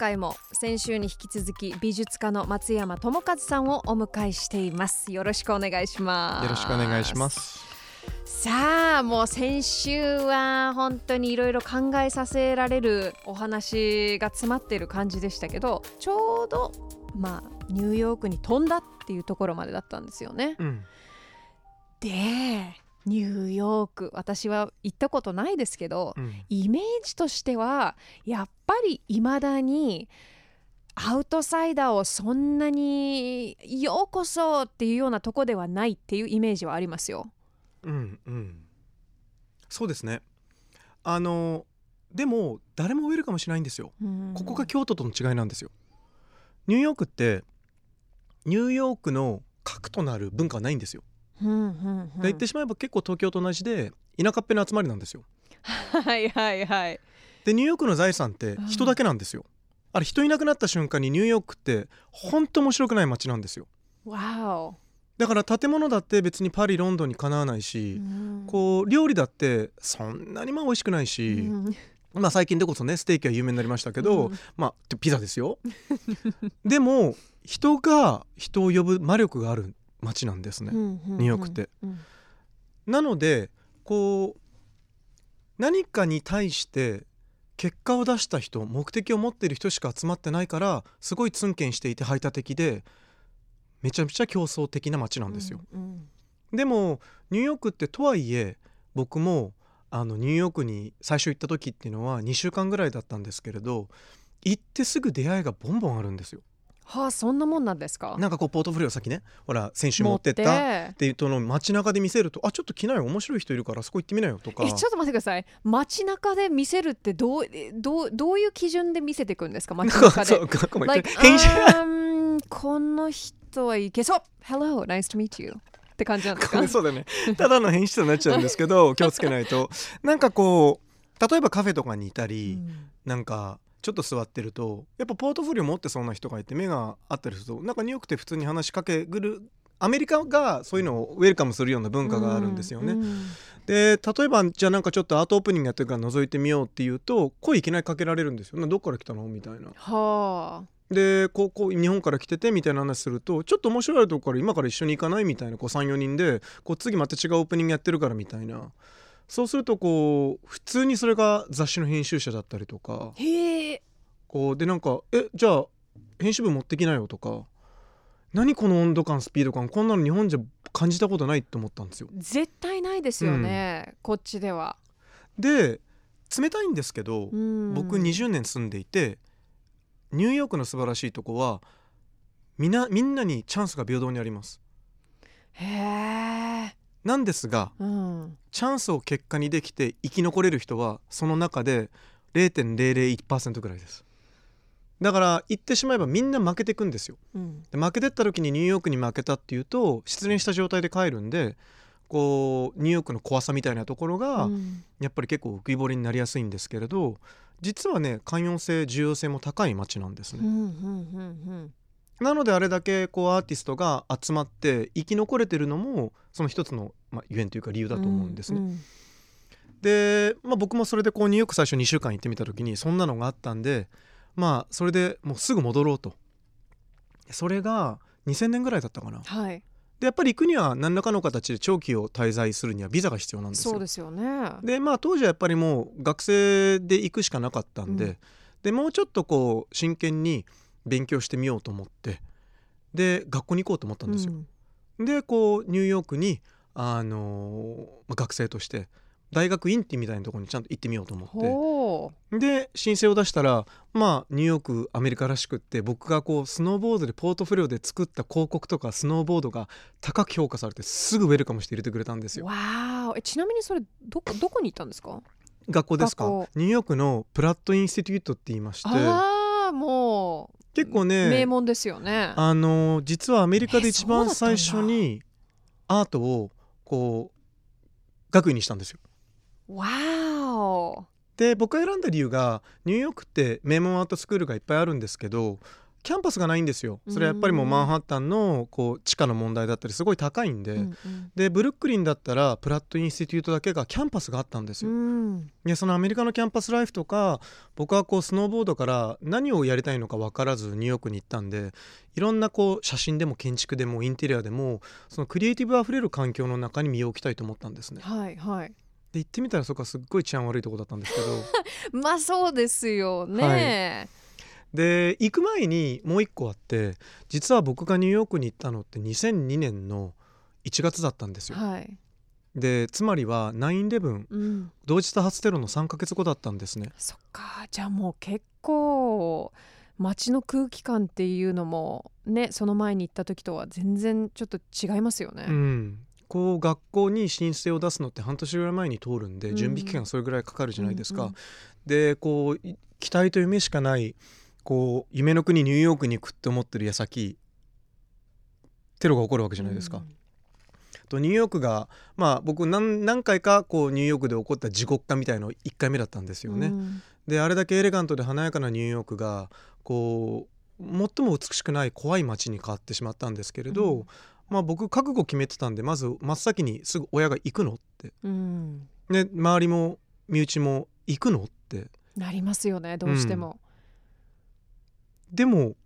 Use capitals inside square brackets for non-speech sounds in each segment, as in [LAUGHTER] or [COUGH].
回も先週に引き続き美術家の松山智和さんをお迎えしています。よろしくお願いします。よろしくお願いします。さあもう先週は本当にいろいろ考えさせられるお話が詰まっている感じでしたけどちょうどまあニューヨークに飛んだっていうところまでだったんですよね。うん。でニューヨーク。私は行ったことないですけどうん。イメージとしてはやっぱりいまだにアウトサイダーをそんなにようこそっていうようなとこではないっていうイメージはありますよ。うんうん。そうですね。あのでも誰もウェルカムしないんですよ。ここが京都との違いなんですよ。ニューヨークってニューヨークの核となる文化はないんですよ、うんうんうん。で言ってしまえば結構東京と同じで田舎っぺの集まりなんですよ。はいはいはい。でニューヨークの財産って人だけなんですよ、あれ人いなくなった瞬間にニューヨークって本当面白くない街なんですよ。わお。だから建物だって別にパリロンドンにかなわないし、こう料理だってそんなにまあ美味しくないし、うん。まあ最近でこそねステーキは有名になりましたけど、うん。まあピザですよ。でも人が人を呼ぶ魔力がある街なんですね、ニニューヨークって。うんなのでこう何かに対して結果を出した人目的を持っている人しか集まってないからすごいツンケンしていて排他的でめちゃめちゃ競争的な街なんですよ。うんでもニューヨークってとはいえ僕もあのニューヨークに最初行った時っていうのは2週間ぐらいだったんですけれど行ってすぐ出会いがボンボンあるんですよ。はあそんなもんなんですか？なんかこうポートフォリオ先ねほら先週持ってった持って。いうとの街中で見せると「あちょっと来なよ面白い人いるからそこ行ってみなよ」とか。えちょっと待ってください。街中で見せるってどうえどうどういう基準で見せていくんですか？[LAUGHS] 街中そで like 編集。um, この人はいけそう。Hello nice to meet you. って感じなんですか？そうだね。ただの変質になっちゃうんですけど [LAUGHS] 気をつけないと。なんかこう例えばカフェとかにいたり、なんかちょっと座ってるとやっぱポートフォリオ持ってそうな人がいて目があったりするとなんかニューヨークって普通に話しかけぐるアメリカがそういうのをウェルカムするような文化があるんですよね。うんで例えばじゃあなんかちょっとアートオープニングやってるから覗いてみようっていうと声いきなりかけられるんですよ。などっから来たの？みたいな。はあでこうこう日本から来ててみたいな話するとちょっと面白いとこから今から一緒に行かない？みたいなこう34人でこう次また違うオープニングやってるからみたいなそうするとこう普通にそれが雑誌の編集者だったりとかへえ。こうでなんか「えじゃあ編集部持ってきなよ」とか「何この温度感スピード感こんなの日本じゃ感じたことない」って思ったんですよ。絶対ないですよね、こっちでは、で冷たいんですけど、うん。僕20年住んでいてニューヨークの素晴らしいとこはみんなみんなにチャンスが平等にあります。へえ、なんですがうん、チャンスを結果にできて生き残れる人はその中で0.001%ぐらいです。だから言ってしまえばみんな負けていくんですよ。うん。で負けてった時にニューヨークに負けたっていうと失恋した状態で帰るんでこうニューヨークの怖さみたいなところがうん。やっぱり結構浮き彫りになりやすいんですけれど実はね寛容性重要性も高い街なんですね、うんうんうん。なのであれだけこうアーティストが集まって生き残れてるのもその一つの、まあ、ゆえんというか理由だと思うんですね。んで、まあ、僕もそれでこうニューヨーク最初2週間行ってみた時にそんなのがあったんでまあそれでもうすぐ戻ろうと。それが2000年ぐらいだったかな。はい。でやっぱり行くには何らかの形で長期を滞在するにはビザが必要なんですよ。そうですよね。でまあ当時はやっぱりもう学生で行くしかなかったんで、うん。でもうちょっとこう真剣に勉強してみようと思ってで学校に行こうと思ったんですよ、でこうニューヨークに、あのーまあ学生として大学院ってみたいなところにちゃんと行ってみようと思っほてで申請を出したらまあニューヨークアメリカらしくって僕がこうスノーボードでポートフォリオで作った広告とかスノーボードが高く評価されてすぐウェルカムして入れてくれたんですうよ。わー。えちなみにそれどこどこに行ったんですか？学校ですか？ニューヨークのプラットインスティテュートって言いまして。ああも結構う名ね門ですよね。あの実はアメリカで一番最初にアートをこう学位にしたんですよ。わーおで僕が選んだ理由がニューヨークって名門アートスクールがいっぱいあるんですけどキャンパスがないんですよ。それはやっぱりもうマンハッタンのこう地価の問題だったりすごい高いんで、うんうんでブルックリンだったら Pratt Institute だけがキャンパスがあったんですよ、うん。でそのアメリカのキャンパスライフとか僕はこうスノーボードから何をやりたいのか分からずニューヨークに行ったんでいろんなこう写真でも建築でもインテリアでもそのクリエイティブあふれる環境の中に身を置きたいと思ったんですね。はいはい。で行ってみたらそこはすっごい治安悪いとこだったんですけど。[LAUGHS] まあそうですよね、で行く前にもう一個あって実は僕がニューヨークに行ったのって2002年の1月だったんですよ。はい、でつまりは9-11うん、同時多発テロの3ヶ月後だったんですね。そっか。じゃあもう結構街の空気感っていうのもねその前に行った時とは全然ちょっと違いますよね。うん。こう学校に申請を出すのって半年ぐらい前に通るんでうん。準備期間それぐらいかかるじゃないですか、うんうん。でこうい期待と夢しかないこう夢の国ニューヨークに行くって思ってる矢先テロが起こるわけじゃないですか、とニューヨークがまあ僕何何回かこうニューヨークで起こった地獄化みたいの1回目だったんですよね、うん。であれだけエレガントで華やかなニューヨークがこう最も美しくない怖い街に変わってしまったんですけれど、うん。まあ僕覚悟決めてたんでまず真っ先にすぐ親が行くのって。うん。で周りも身内も行くのって。なりますよねどうしても。でも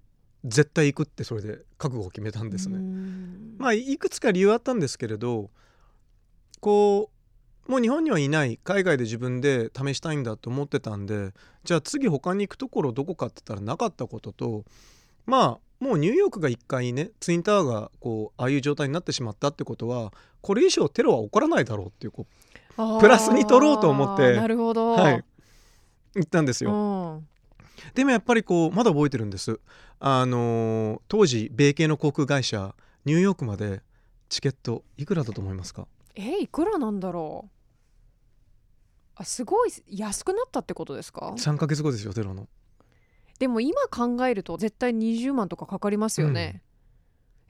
絶対行くってそれで覚悟を決めたんですね。うんまあいくつか理由あったんですけれどこうもう日本にはいない海外で自分で試したいんだと思ってたんでじゃあ次他に行くところどこかって言ったらなかったこととまあもうニューヨークが一回ねツインタワーがこうああいう状態になってしまったってことはこれ以上テロは起こらないだろうっていうこあープラスに取ろうと思ってなるほど。う、はい、言ったんですよ。うんでもやっぱりこうまだ覚えてるんです。あのー当時米系の航空会社ニューヨークまでチケットいくらだと思いますか？えいくらなんだろう？あすごい安くなったってことですか？3ヶ月後ですよテロの。でも今考えると絶対20万とかかかりますよね。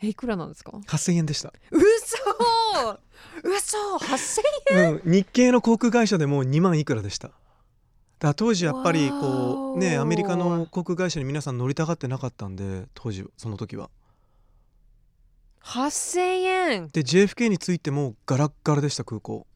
えいくらなんですか？8000円でした、嘘！嘘！8000うん、日系の航空会社でも2万いくらでしただ当時やっぱりこうねアメリカの航空会社に皆さん乗りたがってなかったんで当時その時は。8000円。で JFK に着いてもガラッガラでした空港。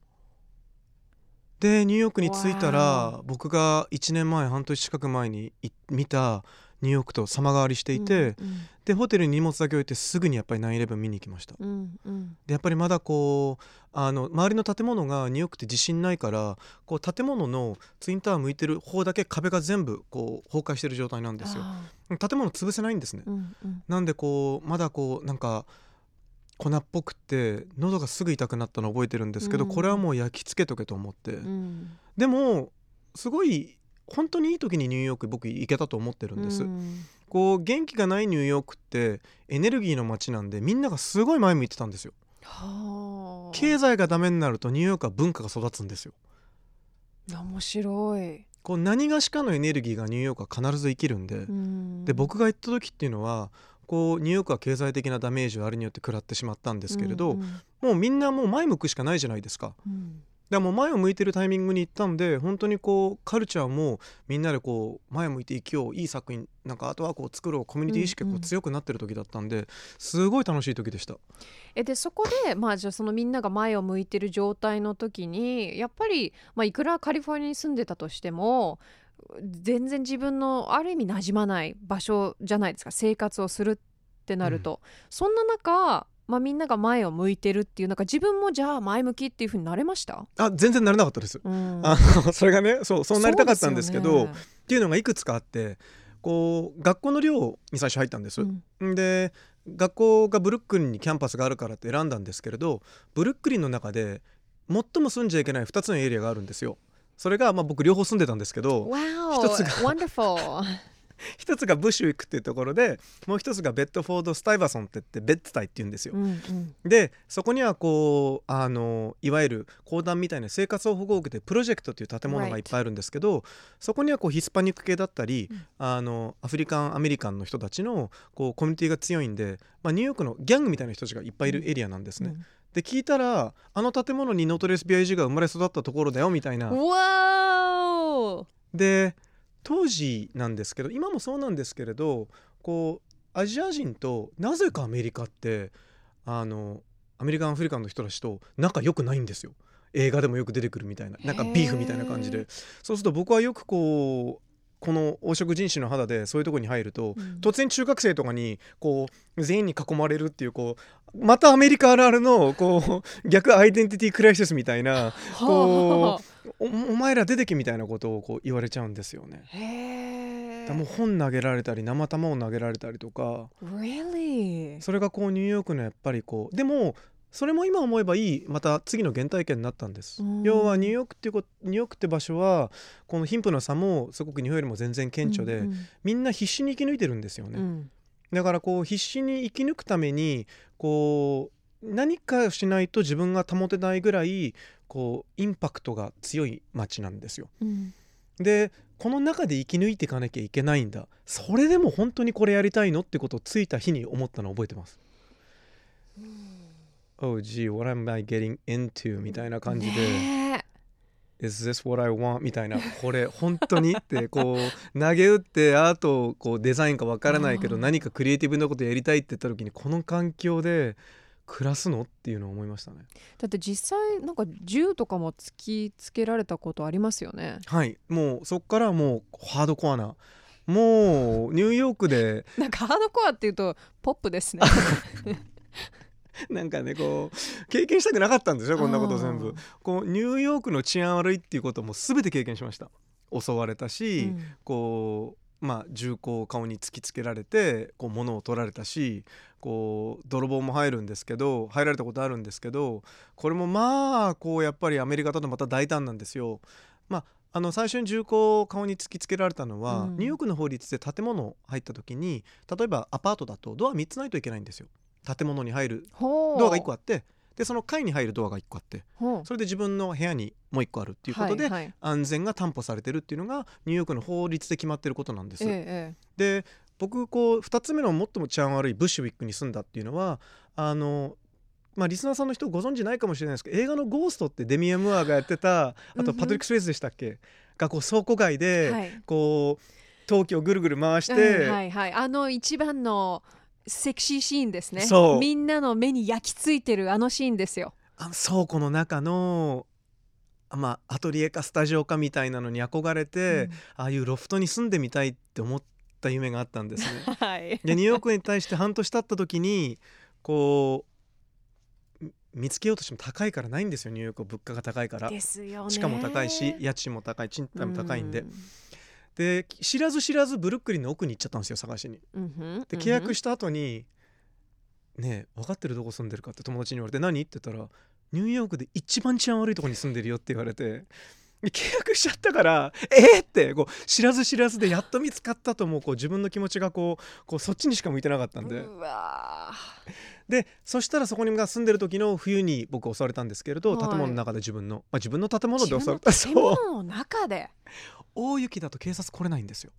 でニューヨークに着いたわら僕が1年前半年近く前にい見たニューヨークと様変わりしていて、うんでホテルに荷物だけ置いてすぐにやっぱり9-11見に行きました。うんうん。でやっぱりまだこうあの周りの建物がニューヨークって地震ないからこう建物のツインタワー向いてる方だけ壁が全部こう崩壊してる状態なんですよ。あ建物潰せないんですね。ーうんうん。なんでこうまだこうなんか粉っぽくって喉がすぐ痛くなったの覚えてるんですけど、うん。これはもう焼き付けとけと思って、うん。でもすごい本当にいい時にニューヨーク僕行けたと思ってるんです、うん。こう元気がないニューヨークってエネルギーの街なんでみんながすごい前向いてたんですよ。はあ。経済がダメになるとニューヨークは文化が育つんですよ。面白い、こう何がしかのエネルギーがニューヨークは必ず生きるんで、うん。で僕が行った時っていうのはこうニューヨークは経済的なダメージをあれによって食らってしまったんですけれど、うんうん。もうみんなもう前向くしかないじゃないですか。うんでもう前を向いてるタイミングに行ったんで本当にこうカルチャーもみんなでこう前を向いて生きよういい作品なんかあとはこう作ろうコミュニティ意識がこうんううん。強くなってる時だったんですごい楽しい時でした。えでそこでまあじゃあそのみんなが前を向いてる状態の時にやっぱり、まあ、いくらカリフォルニアに住んでたとしても全然自分のある意味馴染まない場所じゃないですか生活をするってなると、そんな中、まあ、みんなが前を向いてるっていうなんか自分もじゃあ前向きっていうふうになれました、あ全然なれなかったです。うんあの [LAUGHS] それがねそうそうなりたかったんですけどねっていうのがいくつかあってこう学校の寮に最初入ったんです。うんで学校がブルックリンにキャンパスがあるからって選んだんですけれどブルックリンの中で最も住んじゃいけない2つのエリアがあるんですよ。それが、まあ、僕両方住んでたんですけど Wow 一つが wonderful [LAUGHS] 一つがブッシュウィックっていうところでもう一つがベッドフォード・スタイバソンって言ってベッツタイって言うんですよ。うんうんでそこにはこうあのいわゆる公団みたいな生活保護を受けてプロジェクトという建物がいっぱいあるんですけど、そこにはこうヒスパニック系だったり、うんあのアフリカンアメリカンの人たちのこうコミュニティが強いんで、まあ、ニューヨークのギャングみたいな人たちがいっぱいいるエリアなんですね。うんで聞いたらあの建物にノートレス BIG が生まれ育ったところだよみたいな。で当時なんですけど今もそうなんですけれどこうアジア人となぜかアメリカってあのアメリカンアフリカンの人たちと仲良くないんですよ。映画でもよく出てくるみたいななんかビーフみたいな感じで。そうすると僕はよくこうこの黄色人種の肌でそういうところに入ると、うん、突然中学生とかにこう全員に囲まれるっていうこうまたアメリカあるあるのこう逆アイデンティティクライシスみたいなこうお前ら出てけみたいなことをこう言われちゃうんですよね。へもう本投げられたり生玉を投げられたりとか、really? それがこうニューヨークのやっぱりこうでもそれも今思えばいいまた次の原体験になったんです、要はニューヨークっていうニューヨークって場所はこの貧富の差もすごく日本よりも全然顕著で、うんうん、みんな必死に生き抜いてるんですよね、うん、だからこう必死に生き抜くためにこう何かしないと自分が保てないぐらいこうインパクトが強い街なんですよ、うん、でこの中で生き抜いていかなきゃいけないんだ。それでも本当にこれやりたいのってことをついた日に思ったのを覚えてます、うん「Oh gee what am I getting into?」みたいな感じで「Is this what I want?」みたいな。これ本当にって [LAUGHS] こう投げ打ってアートこうデザインかわからないけど何かクリエイティブなことやりたいって言った時にこの環境で暮らすの？っていうのを思いましたね。だって実際なんか銃とかも突きつけられたことありますよね。はい。もうそっからもうハードコアな。もうニューヨークで [LAUGHS] なんかハードコアっていうとポップですね。[LAUGHS] なんかねこう経験したくなかったんですよこんなこと全部。こうニューヨークの治安悪いっていうことも全て経験しました。襲われたし、うん、こうまあ銃口を顔に突きつけられてこう物を取られたしこう泥棒も入るんですけど入られたことあるんですけどこれもまあこうやっぱりアメリカだとまた大胆なんですよ。まああの最初に銃口を顔に突きつけられたのは、うん、ニューヨークの法律で建物入った時に例えばアパートだとドア3つないといけないんですよ。建物に入るドアが1個あってでその階に入るドアが1個あってそれで自分の部屋にもう1個あるっていうことで、安全が担保されてるっていうのがニューヨークの法律で決まってることなんです。ええ、で僕こう2つ目の最も治安悪いブッシュウィックに住んだっていうのはあのまあ、リスナーさんの人ご存知ないかもしれないですけど映画の「ゴースト」ってデミア・ムアがやってたあとパトリック・スウェイズでしたっけ、がこう倉庫街でこう陶器をぐるぐる回して、はいはい、あの一番のセクシーシーンですねみんなの目に焼き付いてるあのシーンですよあ倉庫の中のまあ、アトリエかスタジオかみたいなのに憧れて、うん、ああいうロフトに住んでみたいって思った夢があったんですね。[LAUGHS] はい、でニューヨークに対して半年経った時にこう見つけようとしても高いからないんですよニューヨーク物価が高いから。ですよね。地価も高いし家賃も高い賃貸も高いんで。うんで知らず知らずブルックリンの奥に行っちゃったんですよ探しに。で契約した後に「ねえ分かってるどこ住んでるか?」って友達に言われて「何?」って言ったら「ニューヨークで一番治安悪いとこに住んでるよ」って言われて。契約しちゃったからえー、ってこう知らず知らずでやっと見つかったともうこう自分の気持ちがこうこうそっちにしか向いてなかったんででそしたらそこに住んでる時の冬に僕襲われたんですけれど、はい、建物の中で自分の、まあ、自分の建物で襲われた建物の中で？大雪だと警察来れないんですよ。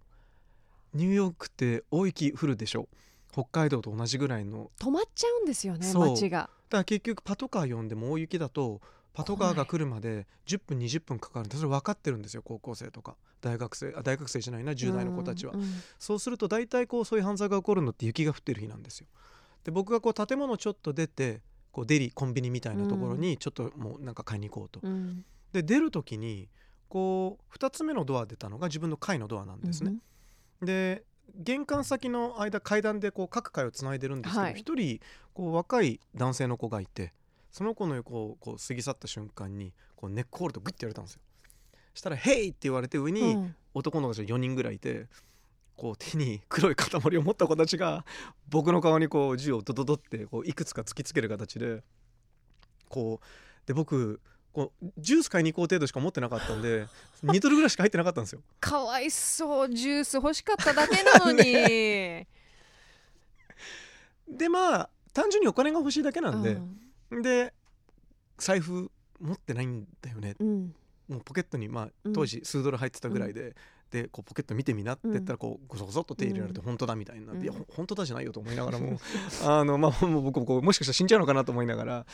ニューヨークって大雪降るでしょ？北海道と同じぐらいの。止まっちゃうんですよね街が。だから結局パトカー呼んでも大雪だとパトカーが来るまで10分20分かかるんでそれ分かってるんですよ高校生とか。大学生あ大学生じゃないな10代の子たちは、うんうん、そうすると大体こうそういう犯罪が起こるのって雪が降ってる日なんですよ。で僕がこう建物ちょっと出てこうデリコンビニみたいなところにちょっともうなんか買いに行こうと、うん、で出る時にこう2つ目のドア出たのが自分の階のドアなんですね。うん、で玄関先の間階段でこう各階をつないでるんですけど、はい、1人こう若い男性の子がいてその子の横をこう過ぎ去った瞬間にこうネックホールとグッてやれたんですよ。したら「ヘイ!」って言われて上に男の子たちが4人ぐらいいて。こう手に黒い塊を持った子たちが僕の顔にこう銃をドドドってこういくつか突きつける形でこうで僕こうジュース買いに行こう程度しか持ってなかったんで [LAUGHS] 2ドルぐらいしか入ってなかったんですよ。かわいそうジュース欲しかっただけなのに。[LAUGHS] でまあ単純にお金が欲しいだけなんで、うん、で財布持ってないんだよね、うん、もうポケットにまあ当時数ドル入ってたぐらいで、うん、でこうポケット見てみなって言ったらこうごそごそっと手入れられて本当だみたいにな。って、いや本当だじゃないよと思いながらも [LAUGHS] あのまあもう僕もこうもしかしたら死んじゃうのかなと思いながら。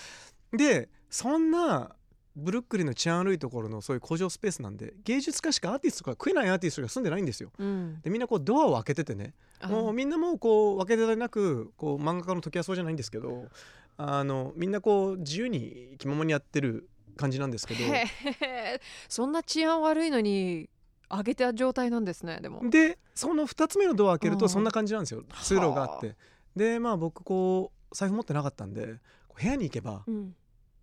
でそんなブルックリンの治安悪いところのそういう工場スペースなんで芸術家しかアーティストとか食えないアーティストが住んでないんですよ。うん。でみんなこうドアを開けててね。もうみんなもうこう分けてなくこう漫画家の時はそうじゃないんですけどあのみんなこう自由に気ままにやってる感じなんですけど。そんな治安悪いのに上げた状態なんですねでも。でその2つ目のドア開けるうん。とそんな感じなんですよ。通路があって。でまあ僕こう財布持ってなかったんで部屋に行けばうん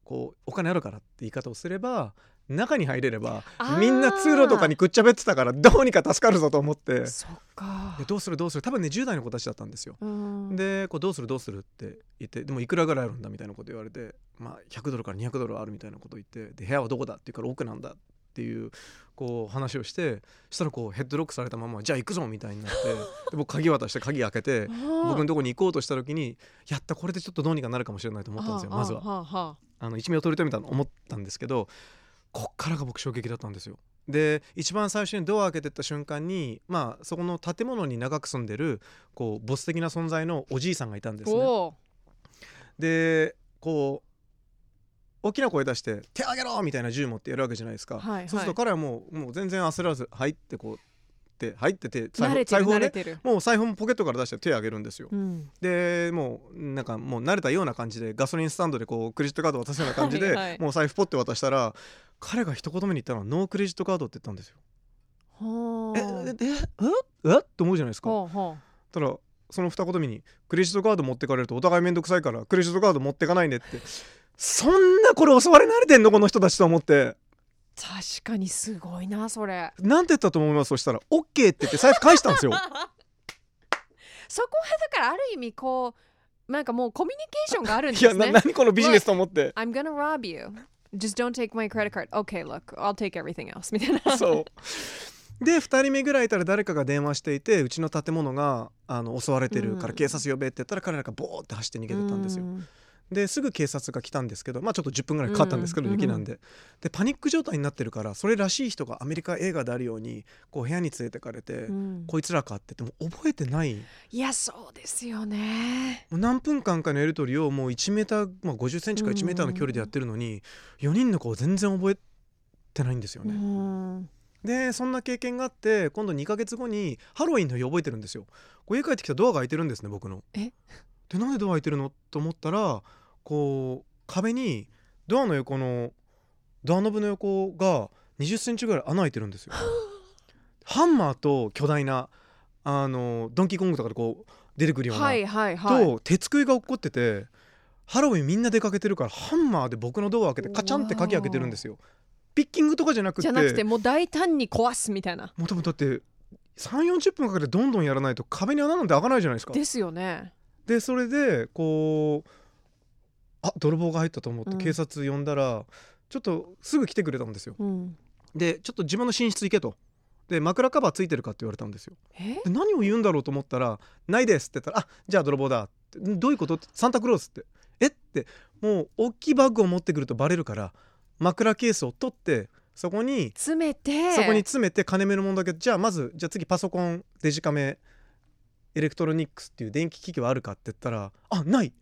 こうお金あるからって言い方をすれば中に入れればみんな通路とかにくっちゃべってたからどうにか助かるぞと思って。そっか。でどうするどうする。多分ね10代の子たちだったんですよ。うん。でこうどうするどうするって言ってでもいくらぐらいあるんだみたいなこと言われて、まあ、100ドルから200ドルあるみたいなこと言ってで部屋はどこだって言うから奥なんだっていうこう話をしてしたらこうヘッドロックされたままじゃあ行くぞみたいになってで僕鍵渡して鍵開けて僕のとこに行こうとした時にやったこれでちょっとどうにかなるかもしれないと思ったんですよまずは。はあはあの一命を取り留めたと思ったんですけどこっからが僕衝撃だったんですよ。で一番最初にドア開けてった瞬間にまあそこの建物に長く住んでるこうボス的な存在のおじいさんがいたんですね。おでこう大きな声出して「手上げろ!」みたいな銃持ってやるわけじゃないですか、はいはいそうすると彼はもうもう全然焦らず入ってこうって入ってて財布をねもう財布もポケットから出して手上げるんですよ、うん。でもうなんかもう慣れたような感じでガソリンスタンドでこうクレジットカード渡すような感じではいはい。もう財布ポッて渡したら彼が一言目に言ったのはノークレジットカードって言ったんですよ。えええええって思うじゃないですか。ただその二言目にクレジットカード持ってかれるとお互い面倒くさいからクレジットカード持ってかないねって。そんなこれ教われ慣れてんの？この人たちと思って。う確かにすごいなそれ。なんて言ったと思います？そしたら OK って言って財布返したんですよ。[LAUGHS] そこはだからある意味こうなんかもうコミュニケーションがあるんでいやすねな何このビジネスと思って。I'm gonna rob you. Just don't take my credit card. Okay look I'll take everything else. [LAUGHS] みたいな。そう。で2人目ぐらいいたら誰かが電話していてうちの建物があの襲われてるかうん。ら警察呼べって言ったら彼らがボーって走って逃げてたんですよ。ですぐ警察が来たんですけどまあちょっと10分ぐらいかかったんですけど、うん雪なんで。でパニック状態になってるからそれらしい人がアメリカ映画であるようにこう部屋に連れてかれて、うん。こいつらかって言っても覚えてない。もいやそうですよね。う何分間かのやり取りをもう1メーター、まあ、50センチから1メーターの距離でやってるのに4人の子を全然覚えてないんですようね。ん。でそんな経験があって今度2ヶ月後にハロウィンの日覚えてるんですよ。こう家帰ってきたらドアが開いてるんですね僕の。え？でなんでドア開いてるの？と思ったらこう壁にドアの横のドアノブの横が20センチぐらい穴開いてるんですよ。[LAUGHS] ハンマーと巨大なあのドンキーコングとかでこう出てくるような、はいはいはいと鉄杭が起こっててハロウィンみんな出かけてるからハンマーで僕のドアを開けてカチャンって鍵開けてるんですよ。ピッキングとかじゃなくてじゃなくてもう大胆に壊すみたいなもう多分だって3 4 0分かけてどんどんやらないと壁に穴なんて開かないじゃないですか。ですよねでそれでこうあ泥棒が入ったと思ってうん警察呼んだら、ちょっとすぐ来てくれたんですよ。うんでちょっと自分の寝室行けと。で枕カバーついてるかって言われたんですよ。え？で何を言うんだろうと思ったら「ないです」って言ったら「あじゃあ泥棒だ」ってんどういうこと?」って「サンタクロース」って「え？っ?」てもう大きいバッグを持ってくるとバレるから枕ケースを取ってそこに詰めてそこに詰めて金目のものだけじゃあまずじゃあ次パソコンデジカメエレクトロニックスっていう電気機器はあるかって言ったらあない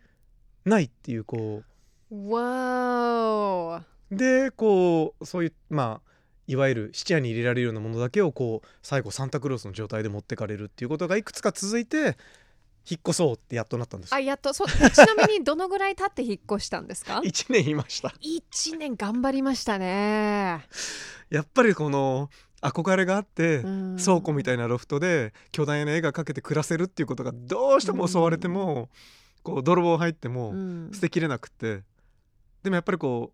ないっていうこわうでこうそういうまあいわゆる質屋に入れられるようなものだけをこう最後サンタクロースの状態で持ってかれるっていうことがいくつか続いて引っ越そうってやっとなったんです。あやっとそ [LAUGHS] ちなみにどのぐらい経って引っ越したんですか？[LAUGHS] 1年いました。1年頑張りましたね、やっぱりこの憧れがあって、うん。倉庫みたいなロフトで巨大な絵が描けて暮らせるっていうことがどうしても襲われても、こう泥棒入ってもうん。捨てきれなくって、でもやっぱりこ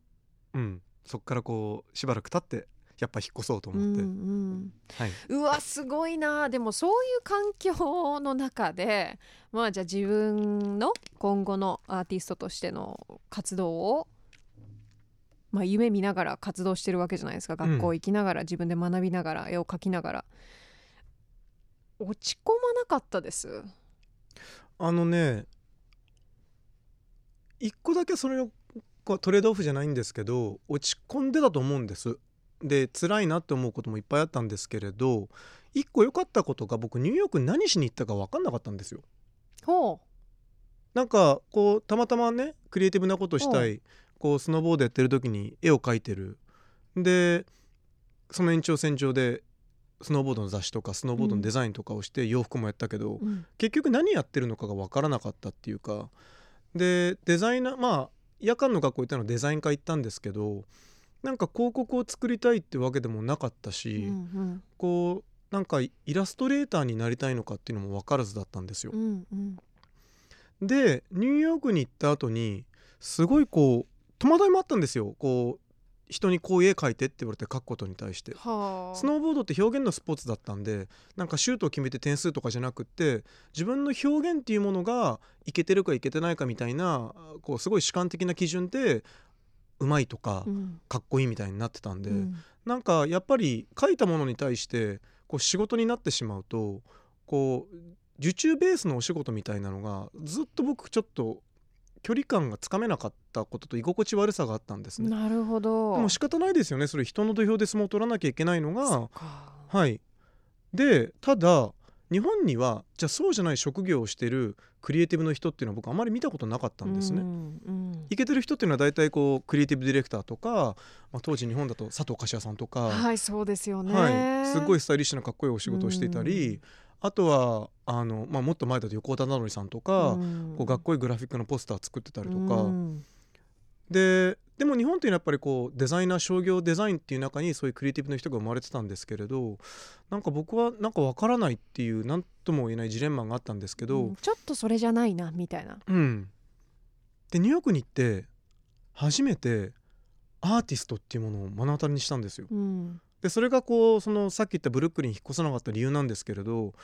ううん。そっからこうしばらく経ってやっぱ引っ越そうと思って、うんうん。はい、うわすごいな。でもそういう環境の中でまあじゃあ自分の今後のアーティストとしての活動をまあ夢見ながら活動してるわけじゃないですか。学校行きながら、自分で学びながら絵を描きながら。落ち込まなかったです？あのね一個だけそれをこうトレードオフじゃないんですけど落ち込んでたと思うんです。で辛いなって思うこともいっぱいあったんですけれど一個良かったことが僕ニューヨークに何しに行ったか分かんなかったんですよ。ほなんかこうたまたまねクリエイティブなことしたいこうスノーボードやってる時に絵を描いてる。でその延長線上でスノーボードの雑誌とかスノーボードのデザインとかをして洋服もやったけど、うん。結局何やってるのかが分からなかったっていうか。でデザイナーまあ夜間の学校行ったのデザイン科行ったんですけどなんか広告を作りたいってわけでもなかったし、うん。こうなんかイラストレーターになりたいのかっていうのも分からずだったんですよ。う。んうん。でニューヨークに行った後にすごいこう戸惑いもあったんですよ。こう人にこういう絵描いてって言われて描くことに対して。はあスノーボードって表現のスポーツだったんでなんかシュートを決めて点数とかじゃなくって自分の表現っていうものがいけてるかいけてないかみたいなこうすごい主観的な基準でうまいとかうんかっこいいみたいになってたんで、うんなんかやっぱり書いたものに対してこう仕事になってしまうとこう受注ベースのお仕事みたいなのがずっと僕ちょっと距離感がつかめなかったことと居心地悪さがあったんですね。なるほど。でも仕方ないですよねそれ人の土俵で相撲を取らなきゃいけないのそがはい。でただ日本にはじゃあそうじゃない職業をしてるクリエイティブの人っていうのは僕あまり見たことなかったんですね。うんうん。イケてる人っていうのは大体こうクリエイティブディレクターとか、まあ、当時日本だと佐藤柏さんとか、はいそうですよね。はい、すごいスタイリッシュなかっこいいお仕事をしていたうりんあとはあの、まあ、もっと前だと横田直則さんとか、うん。こうかっこいいグラフィックのポスター作ってたりとか、うん。ででも日本っていうのはやっぱりこうデザイナー商業デザインっていう中にそういうクリエイティブの人が生まれてたんですけれどなんか僕はなんかわからないっていう何とも言えないジレンマがあったんですけど、うん。ちょっとそれじゃないなみたいな。うん、でニューヨークに行って初めてアーティストっていうものを目の当たりにしたんですよ。うんでそれがこうそのさっき言ったブルックリン引っ越さなかった理由なんですけれど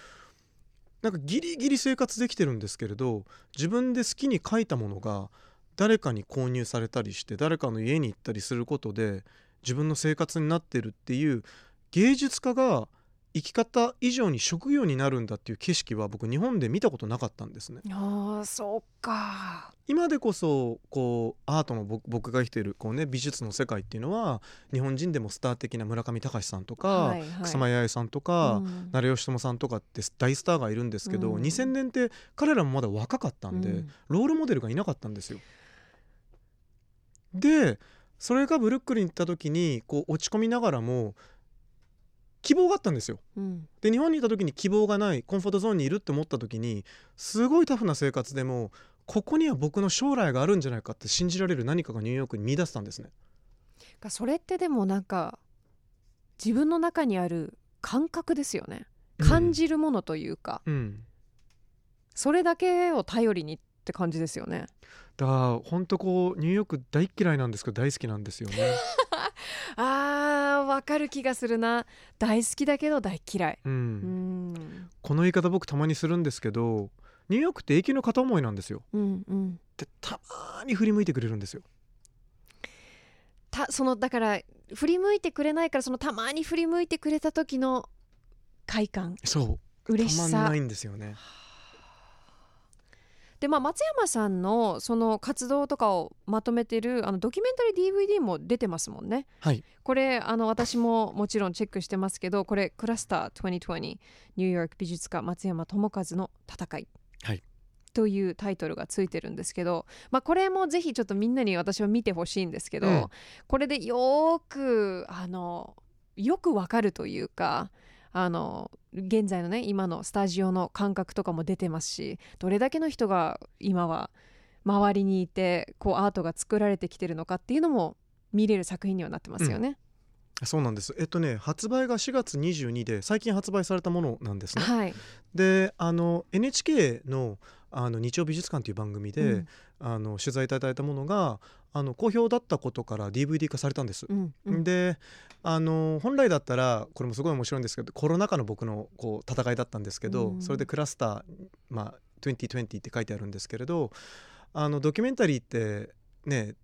なんかギリギリ生活できてるんですけれど自分で好きに書いたものが誰かに購入されたりして誰かの家に行ったりすることで自分の生活になってるっていう芸術家が生き方以上に職業になるんだっていう景色は僕日本で見たことなかったんですね。あーそうか。今でこそこうアートの僕僕が生きているこう、ね、美術の世界っていうのは日本人でもスター的な村上隆さんとか、はいはい。草間彌生さんとか、うん。成吉友さんとかって大スターがいるんですけど、うん。2000年って彼らもまだ若かったんで、うん。ロールモデルがいなかったんですよ。でそれがブルックリンに行った時にこう落ち込みながらも希望があったんですよ。うん。で日本にいた時に希望がないコンフォートゾーンにいるって思った時にすごいタフな生活でもここには僕の将来があるんじゃないかって信じられる何かがニューヨークに見出せたんですね。がそれってでもなんか自分の中にある感覚ですよね。感じるものというか、うん、うんそれだけを頼りにって感じですよね。だから本当こうニューヨーク大っ嫌いなんですけど大好きなんですよね。[LAUGHS] あーわかる気がするな。大好きだけど大嫌い。うん。うん。この言い方僕たまにするんですけどニューヨークって永久の片思いなんですよ。うんうん。でたまに振り向いてくれるんですよ。たそのだから振り向いてくれないからそのたまに振り向いてくれた時の快感。そう。嬉したさまんないんですよね。でまあ松山さんのその活動とかをまとめてるあのドキュメンタリー DVD も出てますもんね。はい。これあの私ももちろんチェックしてますけどこれ「クラスター2020ニューヨーク美術家松山智和の戦い」はい。というタイトルがついてるんですけど、まあ、これもぜひちょっとみんなに私は見てほしいんですけど、うん。これでよーくあのよくわかるというかあの現在のね今のスタジオの感覚とかも出てますしどれだけの人が今は周りにいてこうアートが作られてきてるのかっていうのも見れる作品にはなってますよね。そうなんです。えっとね発売が4月22で最近発売されたものなんですね。はい、であの NHK のあの日曜美術館という番組で、うんあの取材いただいたものがあの好評だったことから DVD 化されたんです。うんうん。であの本来だったらこれもすごい面白いんですけどコロナ禍の僕のこう戦いだったんですけど、うん。それでクラスター、まあ、2020って書いてあるんですけれどあのドキュメンタリーってね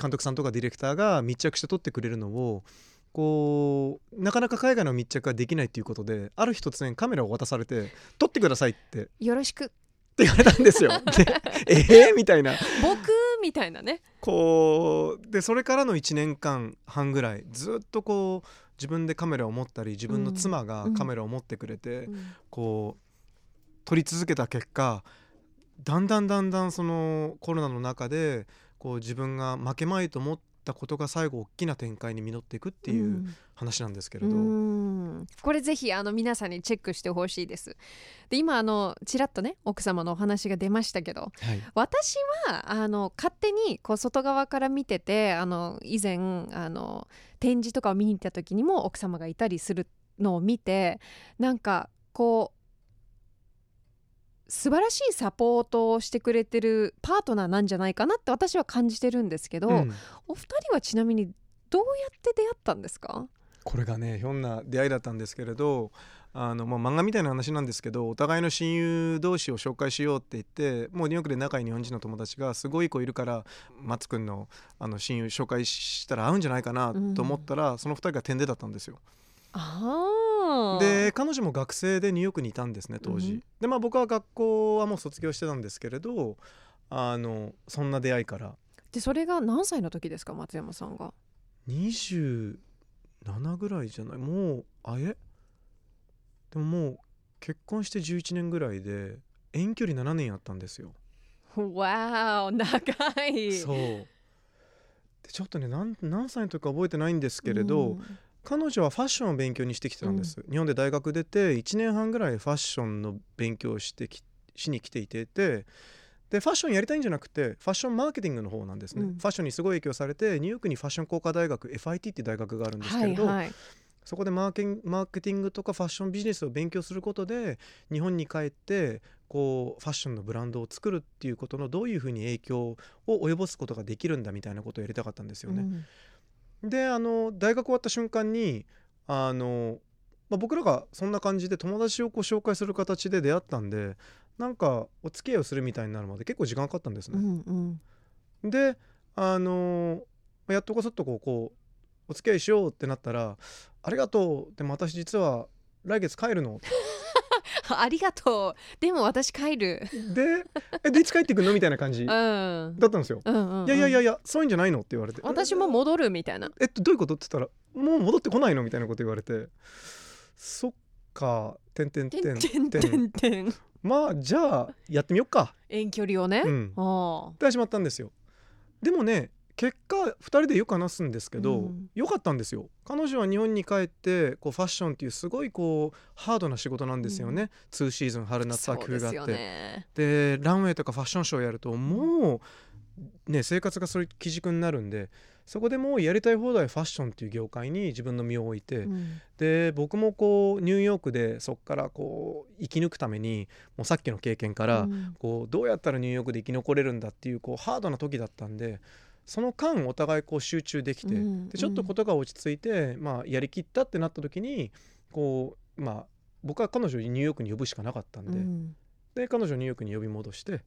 監督さんとかディレクターが密着して撮ってくれるのをこうなかなか海外の密着ができないっていうことである日突然カメラを渡されて「撮ってください」って。よろしく言われたんですよ。[LAUGHS] でえー、みたいな僕みたいなね。こうでそれからの1年間半ぐらいずっとこう自分でカメラを持ったり自分の妻がカメラを持ってくれて、うんこう撮り続けた結果だんだんだんだんそのコロナの中でこう自分が負けまいと思ったことが最後大きな展開に実っていくっていう話なんですけれど、これぜひあの皆さんにチェックしてほしいです。で今あのちらっとね奥様のお話が出ましたけど、はい、私はあの勝手にこう外側から見ててあの以前あの展示とかを見に行った時にも奥様がいたりするのを見てなんかこう素晴らしいサポートをしてくれてるパートナーなんじゃないかなって私は感じてるんですけど、うん、お二人はちなみにどうやって出会ったんですか？これがねひょんな出会いだったんですけれどあの、まあ、漫画みたいな話なんですけどお互いの親友同士を紹介しようって言ってもうニューヨークで仲いい日本人の友達がすごい子いるから松くんのあの親友紹介したら合うんじゃないかなと思ったら、うん、その2人が点でだったんですよ。で彼女も学生でニューヨークにいたんですね当時、うん、でまあ僕は学校はもう卒業してたんですけれどあのそんな出会いから。でそれが何歳の時ですか松山さんが？27ぐらいじゃない？もうあえ？でももう結婚して11年ぐらいで遠距離7年やったんですよ。わー長い。そう。でちょっとね何何歳の時か覚えてないんですけれど、うん彼女はファッションを勉強にしてきてたんです、うん、日本で大学出て1年半ぐらいファッションの勉強をしてきしに来ていてでファッションやりたいんじゃなくてファッションマーケティングの方なんですね、うん、ファッションにすごい影響されてニューヨークにファッション工科大学 FIT って大学があるんですけれど、はいはい、そこでマーケマーケティングとかファッションビジネスを勉強することで日本に帰ってこうファッションのブランドを作るっていうことのどういうふうに影響を及ぼすことができるんだみたいなことをやりたかったんですよね。うんであの大学終わった瞬間にあの、まあ、僕らがそんな感じで友達をこう紹介する形で出会ったんでなんかお付き合いをするみたいになるまで結構時間かかったんですね。うんうん、であのやっとこそっとこうこうお付き合いしようってなったら「ありがとう」でも私実は来月帰るの [LAUGHS] ありがとう。でも私帰る。でえでいつ帰ってくるの？みたいな感じ、だったんですよ、うんうんうん、いやいやいやいやそういうんじゃないの？って言われて。私も戻るみたいな。えっとどういうこと？って言ったらもう戻ってこないの？みたいなこと言われて。そっか。てんてんてん。てんてんてんまあじゃあやってみよっか。遠距離をね、うん、で始まったんですよ。でもね結果2人でよく話すんですけど、うん、よかったんですよ。彼女は日本に帰ってこうファッションっていうすごいこうハードな仕事なんですよね、うん、2シーズン春夏秋冬があって。で、ね、ランウェイとかファッションショーやるともうね生活がそれ基軸になるんでそこでもうやりたい放題ファッションっていう業界に自分の身を置いて、うん、で僕もこうニューヨークでそこからこう生き抜くためにもうさっきの経験から、こうどうやったらニューヨークで生き残れるんだっていうこうハードな時だったんでその間お互いこう集中できて、うん、でちょっとことが落ち着いて、まあ、やりきったってなった時にこう、まあ、僕は彼女をニューヨークに呼ぶしかなかったんでうん、で彼女をニューヨークに呼び戻してっ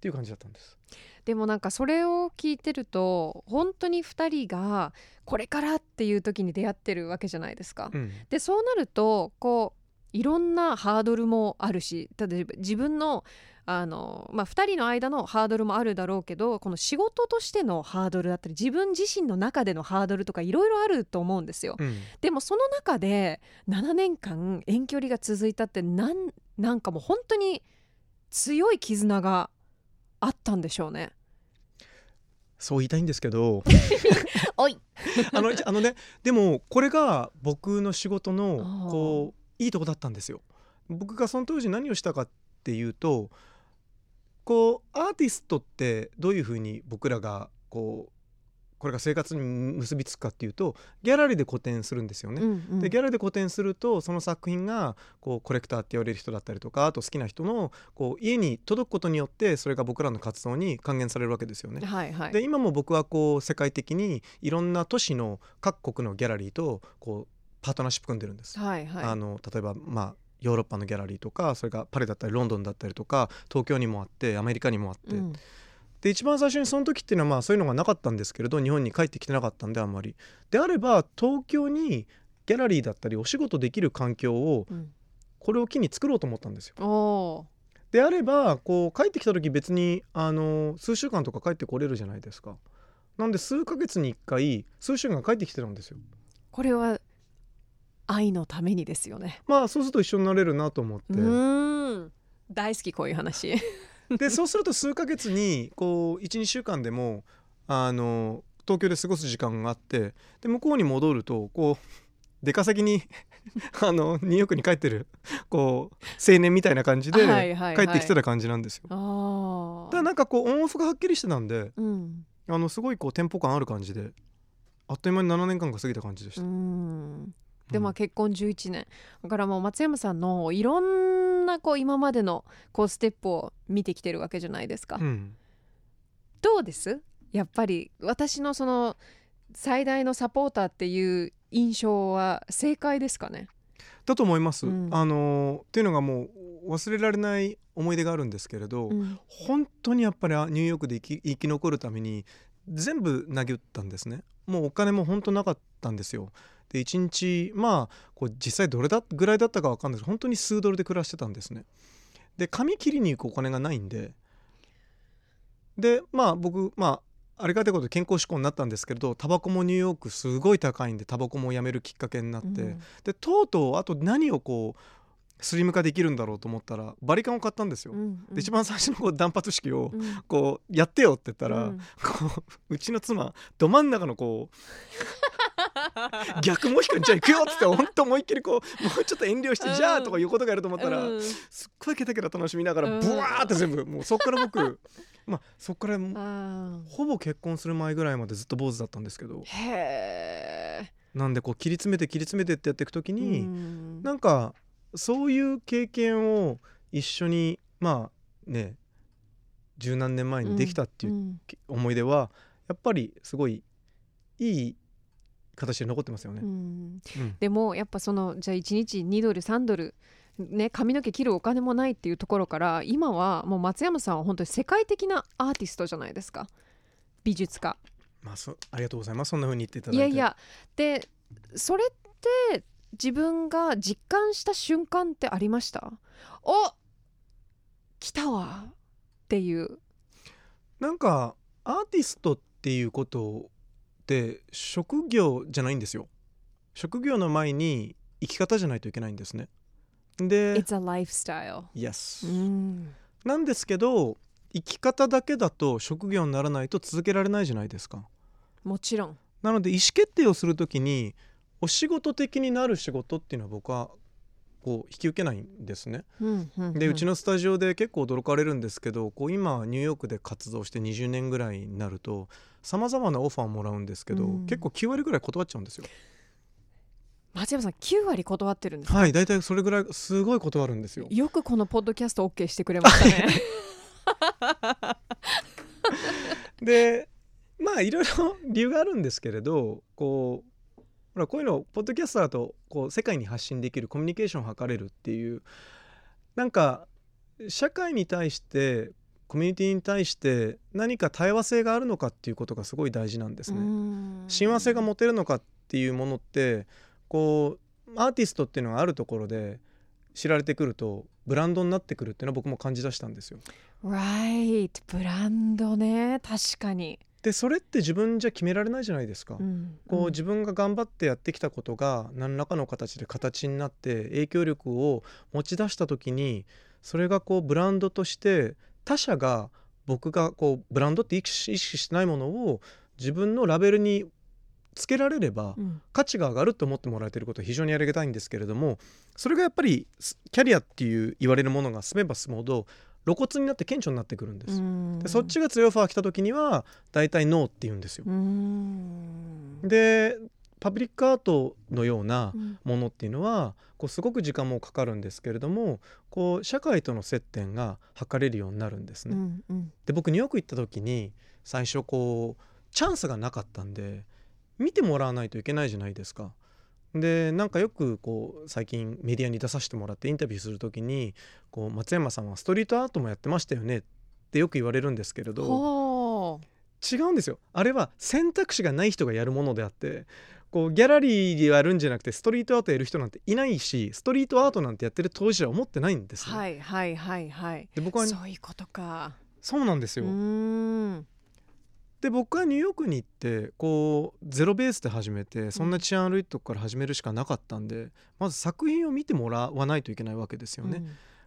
ていう感じだったんです。でもなんかそれを聞いてると本当に2人がこれからっていう時に出会ってるわけじゃないですか。うん、でそうなるとこういろんなハードルもあるし例えば自分のあの、まあ、2人の間のハードルもあるだろうけどこの仕事としてのハードルだったり自分自身の中でのハードルとかいろいろあると思うんですよ、うん、でもその中で7年間遠距離が続いたってなんなんかもう本当に強い絆があったんでしょうね。そう言いたいんですけど。[LAUGHS] おい。[LAUGHS] あのあのねでもこれが僕の仕事のこういいとこだったんですよ。僕がその当時何をしたかっていうとこうアーティストってどういうふうに僕らがこうこれが生活に結びつくかっていうとギャラリーで個展するんですよね。うんうん、でギャラリーで個展するとその作品がこうコレクターって言われる人だったりとかあと好きな人のこう家に届くことによってそれが僕らの活動に還元されるわけですよね。はいはい、で今も僕はこう世界的にいろんな都市の各国のギャラリーとこうパートナーシップ組んでるんです。はいはい、あの例えばまあヨーロッパのギャラリーとかそれがパリだったりロンドンだったりとか東京にもあってアメリカにもあって、うん、で一番最初にその時っていうのはまあそういうのがなかったんですけれど日本に帰ってきてなかったんであんまりであれば東京にギャラリーだったりお仕事できる環境を、これを機に作ろうと思ったんですよ。であればこう帰ってきた時別にあの数週間とか帰ってこれるじゃないですか。なんで数ヶ月に1回数週間帰ってきてたんですよ。これは愛のためにですよね。まあそうすると一緒になれるなと思って。うん。大好きこういう話。[LAUGHS] でそうすると数ヶ月にこう12週間でもあの東京で過ごす時間があってで向こうに戻るとこう出稼ぎに [LAUGHS] あのニューヨークに帰ってるこう青年みたいな感じではいはいはい。帰ってきてた感じなんですよ。あだからなんかこうオンオフがはっきりしてたんでうん。あのすごいこうテンポ感ある感じであっという間に7年間が過ぎた感じでしうた。んでまあうん。結婚11年。だからもう松山さんのいろんなこう今までのこうステップを見てきてるわけじゃないですか、うん。どうです？やっぱり私のその最大のサポーターっていう印象は正解ですかね？だと思います。うん。あのっていうのがもう忘れられない思い出があるんですけれど、うん。本当にやっぱりあニューヨークで生き生き残るために全部投げ打ったんですね。もうお金も本当なかったんですよ。で1日まあこう実際どれだぐらいだったか分かんないです。本当に数ドルで暮らしてたんですね。で髪切りに行くお金がないんで。でまあ僕まあありがたいことで健康志向になったんですけれどタバコもニューヨークすごい高いんでタバコもやめるきっかけになって、うん。でとうとうあと何をこうスリム化できるんだろうと思ったらバリカンを買ったんですよ、うんで一番最初のこう断髪式をうん。こうやってよって言ったら、うん。こううちの妻ど真ん中のこう [LAUGHS] 逆もひかにじゃあ行くよって言って本当思いっきりこうもうちょっと遠慮して、うん。じゃあとかいうことがやると思ったら、うん。すっごいケタケタ楽しみながらうん。ブワーって全部もうそっから僕 [LAUGHS] まあそっからほぼ結婚する前ぐらいまでずっと坊主だったんですけど。へえなんでこう切り詰めて切り詰めてってやっていく時に、うん。なんかそういう経験を一緒にまあね十何年前にできたっていううん思い出はやっぱりすごいいい形で残ってますよね。うん。うん。でもやっぱそのじゃあ1日2ドル3ドルね髪の毛切るお金もないっていうところから今はもう松山さんは本当に世界的なアーティストじゃないですか。美術家。まあそありがとうございます。そんな風に言っていただいて。いやいや。でそれって自分が実感した瞬間ってありました？お来たわ。っていう。なんかアーティストっていうことって職業じゃないんですよ。職業の前に生き方じゃないといけないんですね。で It's a lifestyle. Yes、うん。なんですけど生き方だけだと職業にならないと続けられないじゃないですか。もちろん。なので意思決定をするときにお仕事的になる仕事っていうのは僕はこう引き受けないんですね。うんうんでうちのスタジオで結構驚かれるんですけどこう今ニューヨークで活動して20年ぐらいになるとさまざまなオファーをもらうんですけど、うん結構9割ぐらい断っちゃうんですよ。松山さん9割断ってるんですか？はい大体それぐらいすごい断るんですよ。よくこのポッドキャスト OK してくれましたね。[LAUGHS] でまあいろいろ理由があるんですけれどこうほらこういうのポッドキャストだとこう世界に発信できるコミュニケーションを図れるっていうなんか社会に対してコミュニティに対して何か対話性があるのかっていうことがすごい大事なんですね。親和性が持てるのかっていうものってこうアーティストっていうのがあるところで知られてくるとブランドになってくるっていうのは僕も感じ出したんですよ。Right ブランドね確かに。でそれって自分じゃ決められないじゃないですか。うん。こう自分が頑張ってやってきたことが何らかの形で形になって影響力を持ち出した時にそれがこうブランドとして他者が僕がこうブランドって意識してないものを自分のラベルにつけられればうん。価値が上がると思ってもらえてることは非常にありがたいんですけれどもそれがやっぱりすキャリアっていう言われるものが進めば進むほど露骨になって顕著になってくるんです。うんでそっちが強いオファー来た時には大体ノーって言うんですよ。うんでパブリックアートのようなうんものっていうのはこうすごく時間もかかるんですけれどもこう社会との接点が図れるようになるんですうね。んうんで僕ニューヨーク行った時に最初こうチャンスがなかったんで見てもらわないといけないじゃないですか。でなんかよくこう最近メディアに出させてもらってインタビューする時にこう松山さんはストリートアートもやってましたよねってよく言われるんですけれどほ違うんですよあれは選択肢がない人がやるものであってこうギャラリーでやるんじゃなくてストリートアートやる人なんていないしストリートアートなんてやってる当事者は思ってないんですはいはいはいはい。で僕はそういうことか。そうなんですうよ。んで僕はニューヨークに行ってこうゼロベースで始めてそんな治安悪いとこから始めるしかなかったんでまず作品を見てもらわないといけないわけですよね。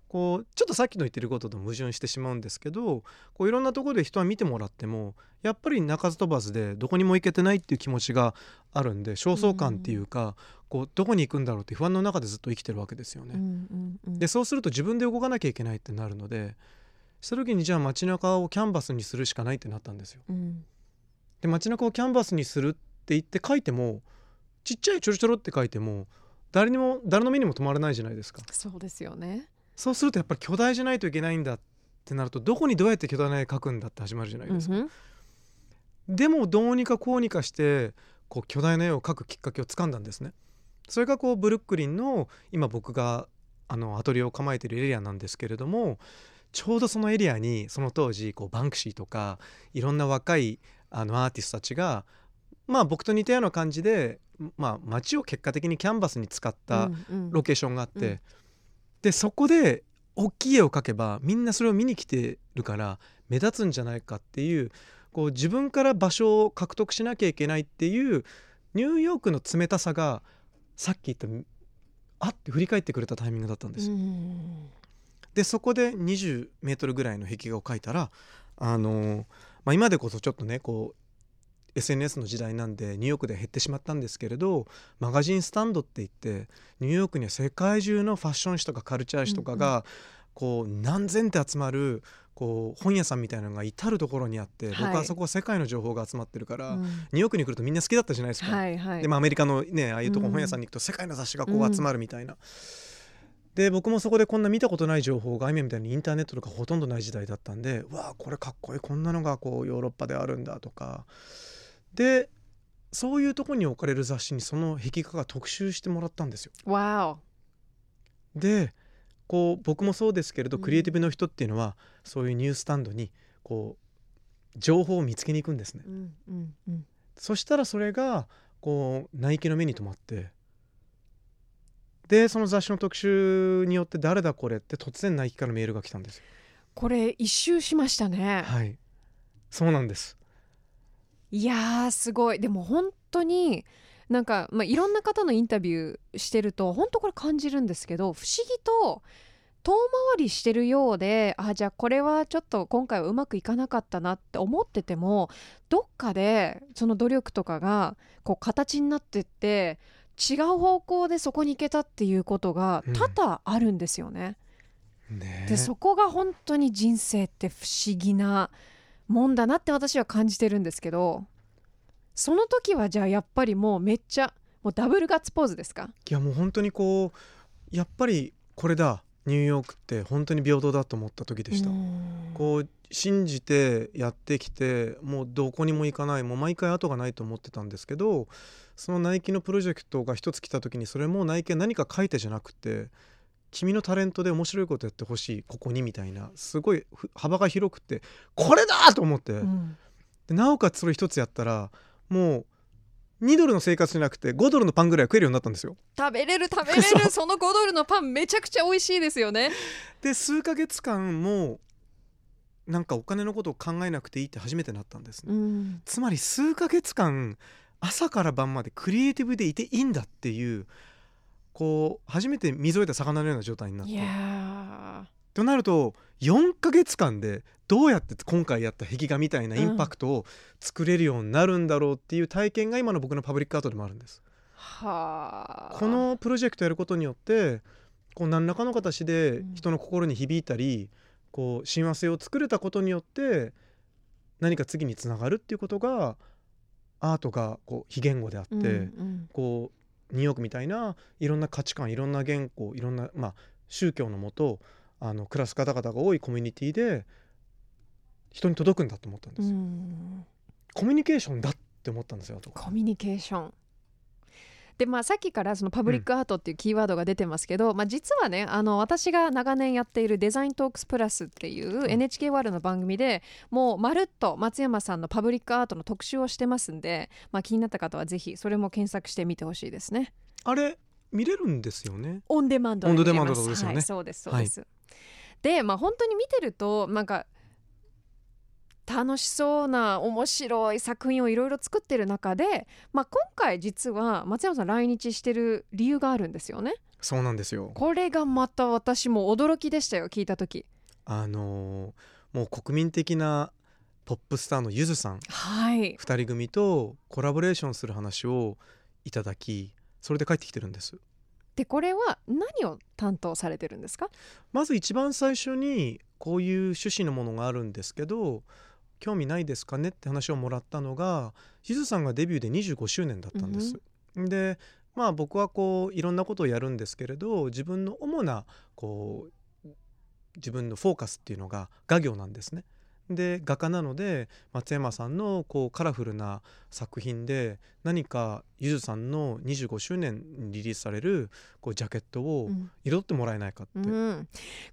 こうちょっとさっきの言ってることと矛盾してしまうんですけどこういろんなところで人は見てもらってもやっぱり鳴かず飛ばずでどこにも行けてないっていう気持ちがあるんで焦燥感っていうか、こうどこに行くんだろうって不安の中でずっと生きてるわけですよね。うんうんうんでそうすると自分で動かなきゃいけないってなるのでした時にじゃあ街中をキャンバスにするしかないってなったんですよ。うんで街中をキャンバスにするって言って書いてもちっちゃいちょろちょろって書いても誰にも誰の目にも止まらないじゃないですか。そうですよね。そうするとやっぱり巨大じゃないといけないんだってなるとどこにどうやって巨大な絵描くんだって始まるじゃないですか。うんでもどうにかこうにかしてこう巨大な絵を描くきっかけをつかんだんですね。それがこうブルックリンの今僕があのアトリエを構えているエリアなんですけれどもちょうどそのエリアにその当時こうバンクシーとかいろんな若いあのアーティストたちがまあ僕と似たような感じで、まあ、街を結果的にキャンバスに使ったうんうん。ロケーションがあって、うん。でそこで大きい絵を描けばみんなそれを見に来てるから目立つんじゃないかっていうこう自分から場所を獲得しなきゃいけないっていうニューヨークの冷たさがさっき言ったあって振り返ってくれたタイミングだったんですよ。うんでそこで20メートルぐらいの壁画を描いたらあのまあ、今でこそちょっとねこう SNS の時代なんでニューヨークで減ってしまったんですけれどマガジンスタンドって言ってニューヨークには世界中のファッション誌とかカルチャー誌とかがこう何千って集まるこう本屋さんみたいなのが至る所にあって僕はそこは世界の情報が集まってるから、うんニューヨークに来るとみんな好きだったじゃないですか。はいはい。でまあ、アメリカのねああいうとこうん本屋さんに行くと世界の雑誌がこう集まるみたいな。で僕もそこでこんな見たことない情報が今みたいにインターネットとかほとんどない時代だったんでわあこれかっこいいこんなのがこうヨーロッパであるんだとかでそういうとこに置かれる雑誌にその壁画が特集してもらったんですよ。わでこう僕もそうですけれどうんクリエイティブの人っていうのはそういうニュースタンドにこう情報を見つけに行くんですねお。。うんうんうん。そしたらそれがこうナイキの目に留まってでその雑誌の特集によって誰だこれって突然ナイキからメールが来たんですよ。これ一周しましたね。はいそうなんです。いやーすごいでも本当になんか、まあ、いろんな方のインタビューしてると本当これ感じるんですけど不思議と遠回りしてるようであじゃあこれはちょっと今回はうまくいかなかったなって思っててもどっかでその努力とかがこう形になってって違う方向でそこに行けたっていうことがうん。多々あるんですよね。ね。えでそこが本当に人生って不思議なもんだなって私は感じてるんですけどその時はじゃあやっぱりもうめっちゃもうダブルガッツポーズですか？いやもう本当にこうやっぱりこれだ。ニューヨークって本当に平等だと思った時でした。こう信じてやってきてもうどこにも行かない。もう毎回後がないと思ってたんですけどそのナイキのプロジェクトが一つ来た時にそれもナイキが何か書いてじゃなくて君のタレントで面白いことやってほしいここにみたいな。すごいふ幅が広くてこれだと思って、うん。でなおかつそれ一つやったらもう2ドルの生活じゃなくて5ドルのパンぐらいは食えるようになったんですよ。食べれる食べれる。その5ドルのパンめちゃくちゃ美味しいですよね。で数ヶ月間もうなんかお金のことを考えなくていいって初めてなったんですね。うん。つまり数ヶ月間朝から晩までクリエイティブでいていいんだっていうこう初めて水を得た魚のような状態になっいてやとなると4ヶ月間でどうやって今回やった壁画みたいなインパクトを作れるようになるんだろうっていう体験が今の僕のパブリックアートでもあるんです。ーはあ。このプロジェクトやることによってこう何らかの形でうん人の心に響いたり、こう親和性を作れたことによって何か次につながるっていうことがアートがこう非言語であって、うんうん。こうニューヨークみたいないろんな価値観いろんな言語いろんな、まあ、宗教のもとあの暮らす方々が多いコミュニティで人に届くんだと思ったんでうすよ、ん。コミュニケーションだって思ったんですよあとコミュニケーションでまあさっきからそのパブリックアートっていうキーワードが出てますけど、まあ、実はねあの私が長年やっているデザイントークスプラスっていう NHK ワールドの番組でもうまるっと松山さんのパブリックアートの特集をしてますんで、まあ、気になった方はぜひそれも検索してみてほしいですね。あれ見れるんですよね？オンデマンドでオンデマンドですよね。はい、そうですそうです、でまあ本当に見てるとなんか楽しそうな面白い作品をいろいろ作ってる中で、まあ、今回実は松山さん来日してる理由があるんですよね。そうなんですよ。これがまた私も驚きでしたよ聞いた時。あのーもう国民的なポップスターのゆずさん。はい。2人組とコラボレーションする話をいただきそれで帰ってきてるんです。でこれは何を担当されてるんですか？まず一番最初にこういう趣旨のものがあるんですけど興味ないですかねって話をもらったのがゆずさんがデビューで25周年だったんです。でまあ僕はこういろんなことをやるんですけれど自分の主なこう自分のフォーカスっていうのが画業なんですね。で画家なので松山さんのこうカラフルな作品で何かゆずさんの25周年にリリースされるこうジャケットをうん。彩ってもらえないかって、うん、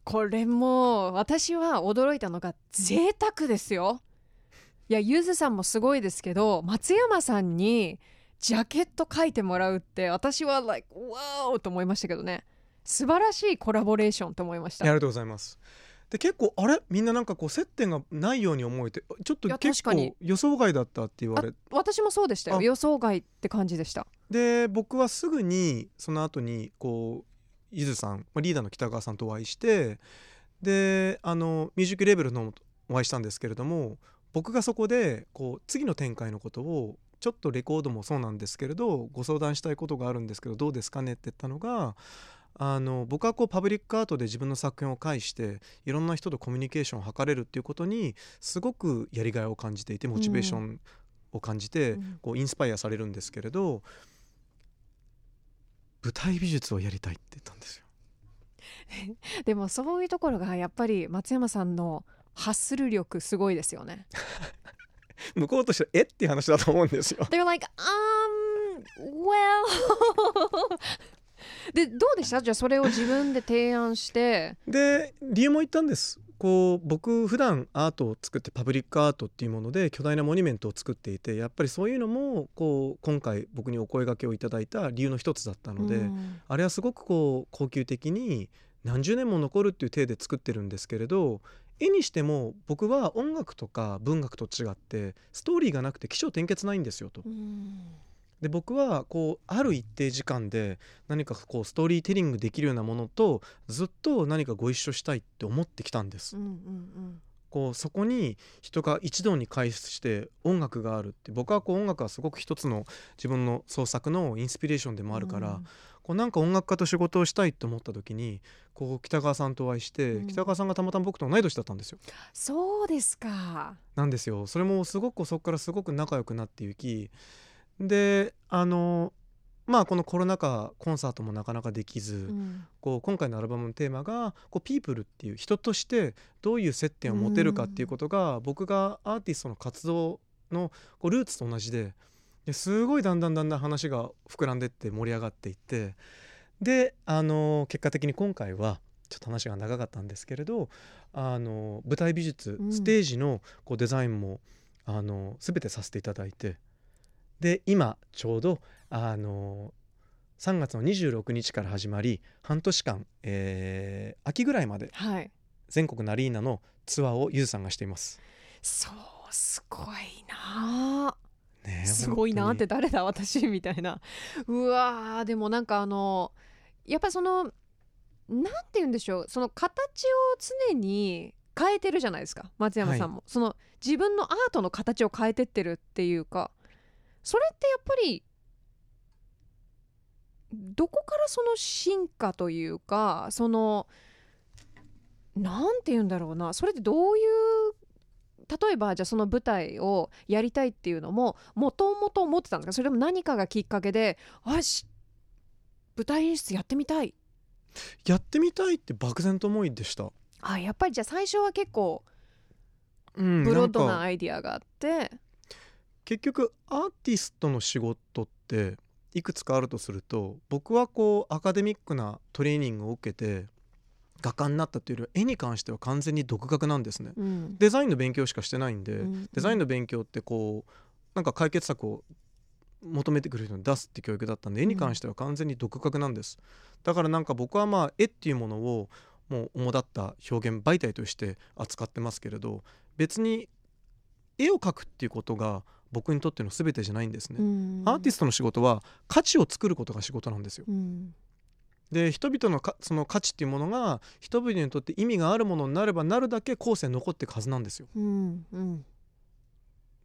これも私は驚いたのが贅沢ですよいやゆずさんもすごいですけど松山さんにジャケット書いてもらうって私は like わーと思いましたけどね。素晴らしいコラボレーションと思いました。ありがとうございます。で結構あれ？みんななんかこう接点がないように思えてちょっと結構予想外だったって言わあれ私もそうでしたよ。あ。予想外って感じでした。で僕はすぐにその後にこうゆずさんまあリーダーの北川さんとお会いしてであのミュージックレベルのお会いしたんですけれども僕がそこでこう次の展開のことをちょっとレコードもそうなんですけれどご相談したいことがあるんですけどどうですかねって言ったのがあの僕はこうパブリックアートで自分の作品を介していろんな人とコミュニケーションを図れるっていうことにすごくやりがいを感じていてモチベーションを感じて、うんこうインスパイアされるんですけれど舞台美術をやりたいって言ったんですよ。[LAUGHS] でもそういうところがやっぱり松山さんの発する力すごいですよね [LAUGHS] 向こうとしてはえっていう話だと思うんですよ。[LAUGHS] They're like, um, well [LAUGHS] でどうでした？じゃあそれを自分で提案してで理由も言ったんです。こう僕普段アートを作ってパブリックアートっていうもので巨大なモニュメントを作っていてやっぱりそういうのもこう今回僕にお声掛けをいただいた理由の一つだったので、うんあれはすごくこう高級的に何十年も残るっていう体で作ってるんですけれど絵にしても僕は音楽とか文学と違ってストーリーがなくて起承転結ないんですよと。うんで僕はこうある一定時間で何かこうストーリーテリングできるようなものとずっと何かご一緒したいって思ってきたんです。うんうんこうそこに人が一堂に会して音楽があるって僕はこう音楽はすごく一つの自分の創作のインスピレーションでもあるから、うんこうなんか音楽家と仕事をしたいと思った時にこう北川さんとお会いして、うん。北川さんがたまたま僕と同い年だったんですよ。そうですか。なんですよ。それもすごくそこからすごく仲良くなっていきであのまあこのコロナ禍コンサートもなかなかできず、うん。こう今回のアルバムのテーマがこうピープルっていう人としてどういう接点を持てるかっていうことが、僕がアーティストの活動のこうルーツと同じでですごいだんだんだんだん話が膨らんでって盛り上がっていってであの結果的に今回はちょっと話が長かったんですけれどあの舞台美術うん。ステージのこうデザインもあの全てさせていただいてで今ちょうどあの3月の26日から始まり半年間、えー秋ぐらいまではい。全国のアリーナのツアーをゆずさんがしています。そうすごいなねえすごいなって本誰だ私みたいな。うわーでもなんかあのやっぱりそのなんて言うんでしょうその形を常に変えてるじゃないですか松山さんも、その自分のアートの形を変えてってるっていうかそれってやっぱりどこからその進化というかそのなんて言うんだろうなそれってどういう例えばじゃあその舞台をやりたいっていうのももともと思ってたんですか？それとも何かがきっかけであし舞台演出やってみたいやってみたいって漠然と思いでした。あやっぱりじゃあ最初は結構うんブロッドなアイディアがあって結局アーティストの仕事っていくつかあるとすると僕はこうアカデミックなトレーニングを受けて画家になったというよりは絵に関しては完全に独学なんですね。うんデザインの勉強しかしてないんで、うんデザインの勉強ってこうなんか解決策を求めてくる人に出すって教育だったんで絵に関しては完全に独学なんです、だからなんか僕はまあ絵っていうものをもう主だった表現媒体として扱ってますけれど別に絵を描くっていうことが僕にとっての全てじゃないんですね、うん。アーティストの仕事は価値を作ることが仕事なんですよ。うん。で人々のかその価値っていうものが人々にとって意味があるものになればなるだけ後世に残っていくはずなんですよ。うんうん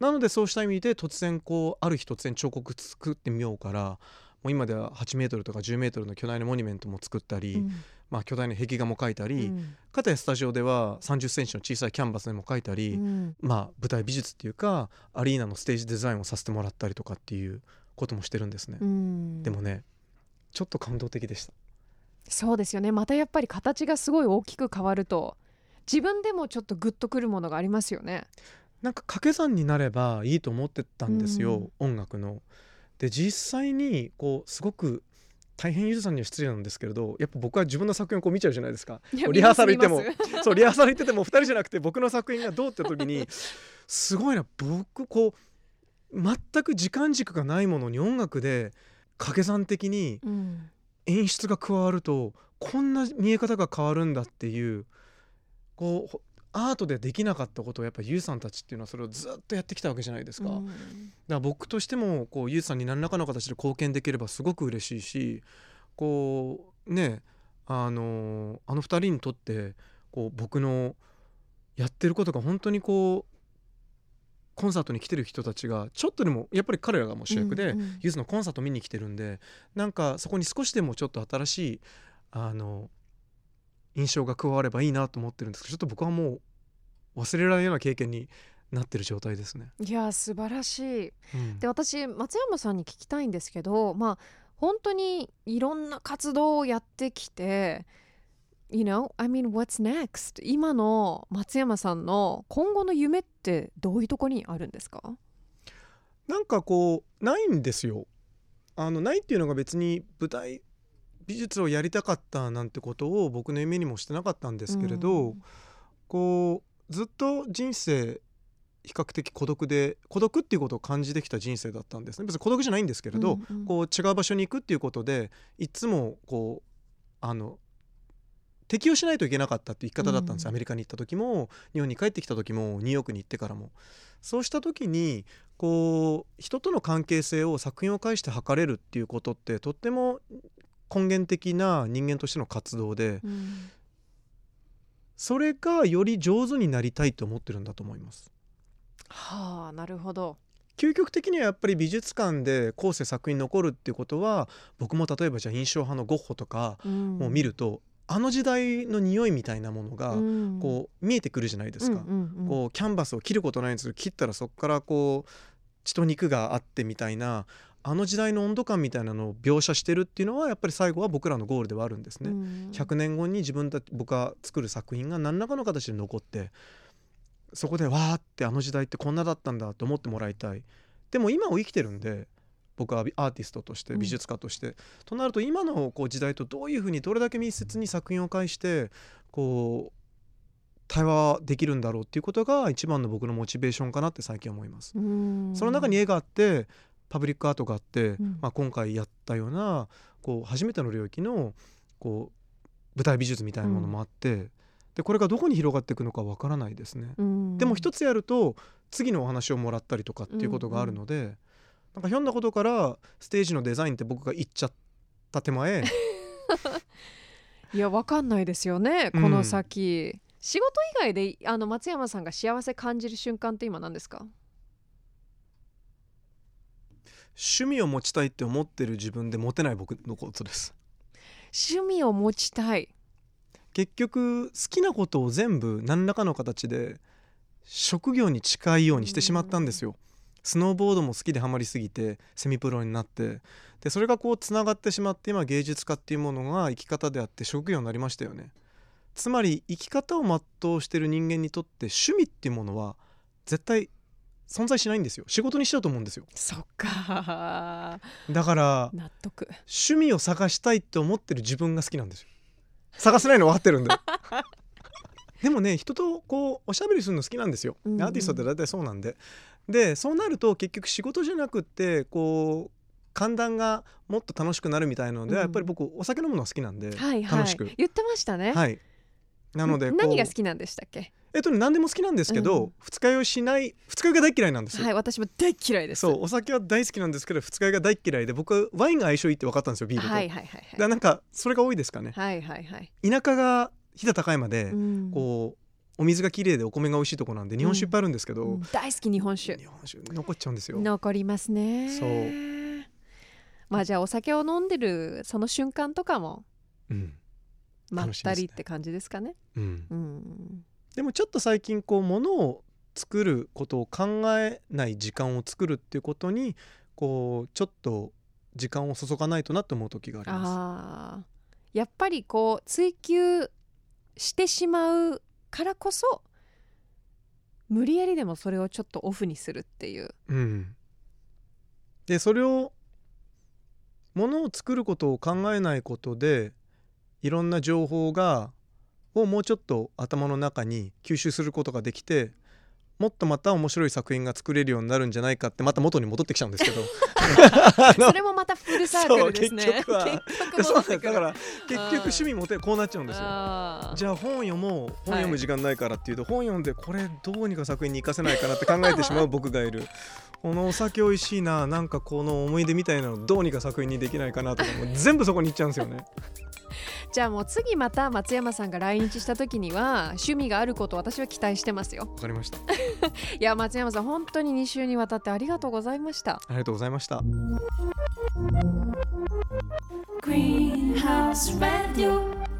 なのでそうした意味で突然こうある日突然彫刻作ってみようからもう今では8メートルとか10メートルの巨大なモニュメントも作ったり、うん。まあ、巨大な壁画も描いたり、うん。かたやスタジオでは3 0センチの小さいキャンバスでも描いたり、うん。まあ舞台美術っていうかアリーナのステージデザインをさせてもらったりとかっていうこともしてるんですね、うん。でもねちょっと感動的でした。そうですよね。またやっぱり形がすごい大きく変わると自分でもちょっとグッとくるものがありますよね。なんか掛け算になればいいと思ってたんですよ、音楽の。で実際にこうすごく大変ゆずさんには失礼なんですけれどやっぱ僕は自分の作品をこう見ちゃうじゃないですか。リハーサル行ってもそうリハーサル行ってても2人じゃなくて僕の作品がどうって時にすごいな僕こう全く時間軸がないものに音楽で掛け算的にうん演出が加わるとこんな見え方が変わるんだっていうこうほアートでできなかったことをやっぱりゆうさんたちっていうのはそれをずっとやってきたわけじゃないですか。うんだから僕としてもこうゆうさんに何らかの形で貢献できればすごく嬉しいしこうねあのあの二人にとってこう僕のやってることが本当にこうコンサートに来てる人たちがちょっとでもやっぱり彼らがもう主役で、うんうんゆずのコンサート見に来てるんでなんかそこに少しでもちょっと新しいあの印象が加わればいいなと思ってるんですけどちょっと僕はもう忘れられないような経験になってる状態ですね。いや素晴らしい。うんで私松山さんに聞きたいんですけどまあ本当にいろんな活動をやってきて You know, I mean, what's next? 今の松山さんの今後の夢ってどういうところにあるんですか？なんかこうないんですよ。あのないっていうのが別に舞台美術をやりたかったなんてことを僕の夢にもしてなかったんですけれど、こうずっと人生比較的孤独で孤独っていうことを感じてきた人生だったんですね。別に孤独じゃないんですけれど、うんうん。こう違う場所に行くっていうことでいつもこうあの適応しないといけなかったっていう生き方だったんです、うん。アメリカに行った時も日本に帰ってきた時もニューヨークに行ってからも。そうした時にこう人との関係性を作品を介して測れるっていうことってとっても根源的な人間としての活動でうん。それがより上手になりたいと思ってるんだと思います。はあなるほど。究極的にはやっぱり美術館で後世作品残るっていうことは僕も例えばじゃあ印象派のゴッホとかもを見ると、あの時代の匂いみたいなものがうん。こう見えてくるじゃないですか。うんうんうん。こうキャンバスを切ることないんですけど切ったらそこからこう血と肉があってみたいなあの時代の温度感みたいなのを描写してるっていうのはやっぱり最後は僕らのゴールではあるんですね。うん100年後に自分たち僕が作る作品が何らかの形で残ってそこでわーってあの時代ってこんなだったんだと思ってもらいたいでも今を生きてるんで僕はアーティストとしてうん美術家として、となると今のこう時代とどういうふうにどれだけ密接に作品を介してこう対話できるんだろうっていうことが一番の僕のモチベーションかなって最近思います。うんその中に絵があってパブリックアートがあって、うん。まあ、今回やったようなこう初めての領域のこう舞台美術みたいなものもあって、でこれがどこに広がっていくのかわからないですね。うん。でも一つやると次のお話をもらったりとかっていうことがあるので、なんかひょんなことからステージのデザインって僕が言っちゃった手前 [LAUGHS] いやわかんないですよねうん。この先、仕事以外であの松山さんが幸せ感じる瞬間って今何ですか？趣味を持ちたいって思ってる自分で持てない僕のことです。趣味を持ちたい結局好きなことを全部何らかの形で職業に近いようにしてしまったんですよ。スノーボードも好きでハマりすぎてセミプロになってでそれがこうつながってしまって今芸術家っていうものが生き方であって職業になりましたよね。つまり生き方を全うしてる人間にとって趣味っていうものは絶対存在しないんですよ。仕事にしようと思うんですよ。そっか。だから納得。趣味を探したいって思ってる自分が好きなんですよ。探せないの分かってるんで。[LAUGHS] でもね人とこうおしゃべりするの好きなんですよ、うんうん。アーティストって大体そうなんで。でそうなると結局仕事じゃなくってこう寒暖がもっと楽しくなるみたいなので、うん。やっぱり僕お酒飲むの好きなんで、はいはい。楽しく。言ってましたね、はいなので何が好きなんでしたっけ？えっとね何でも好きなんですけど、うん。二日酔いしない二日酔いが大嫌いなんです。よ、はい私も大嫌いです。そうお酒は大好きなんですけど二日酔いが大嫌いで僕はワインが相性いいって分かったんですよビールと、はいはいはいだからなんかそれが多いですかね。はいはいはい。田舎が飛騨高山で、うん。こうお水がきれいでお米が美味しいとこなんで日本酒いっぱいあるんですけど、うん。大好き日本酒。日本酒残っちゃうんですよ。残りますね。そう。まあじゃあお酒を飲んでるその瞬間とかもうんまったりって感じですかね。うん、うん。でもちょっと最近こう物を作ることを考えない時間を作るっていうことにこうちょっと時間を注がないとなって思う時がありまあーやっぱりこう追求してしまうからこそ無理やりでもそれをちょっとオフにするっていう。す。うん、でそれを物を作ることを考えないことでいろんな情報がをもうちょっと頭の中に吸収することができてもっとまた面白い作品が作れるようになるんじゃないかってまた元に戻ってきちゃうんですけど。[LAUGHS] それもまたフルサークルですね。[LAUGHS] 結局は。だから結局趣味持てこうなっちゃうんですよ。じゃあ本読もう。本読む時間ないからっていうと、本読んでこれどうにか作品に生かせないかなって考えてしまう僕がいるこのお酒美味しいななんかこの思い出みたいなのどうにか作品にできないかなとかもう全部そこに行っちゃうんですよね。[LAUGHS] じゃあもう次また松山さんが来日した時には趣味があることを私は期待してますよ。わかりました。あ [LAUGHS] いや松山さん本当に2週にわたってありがとうございました。りがとうございました。Greenhouse Radio.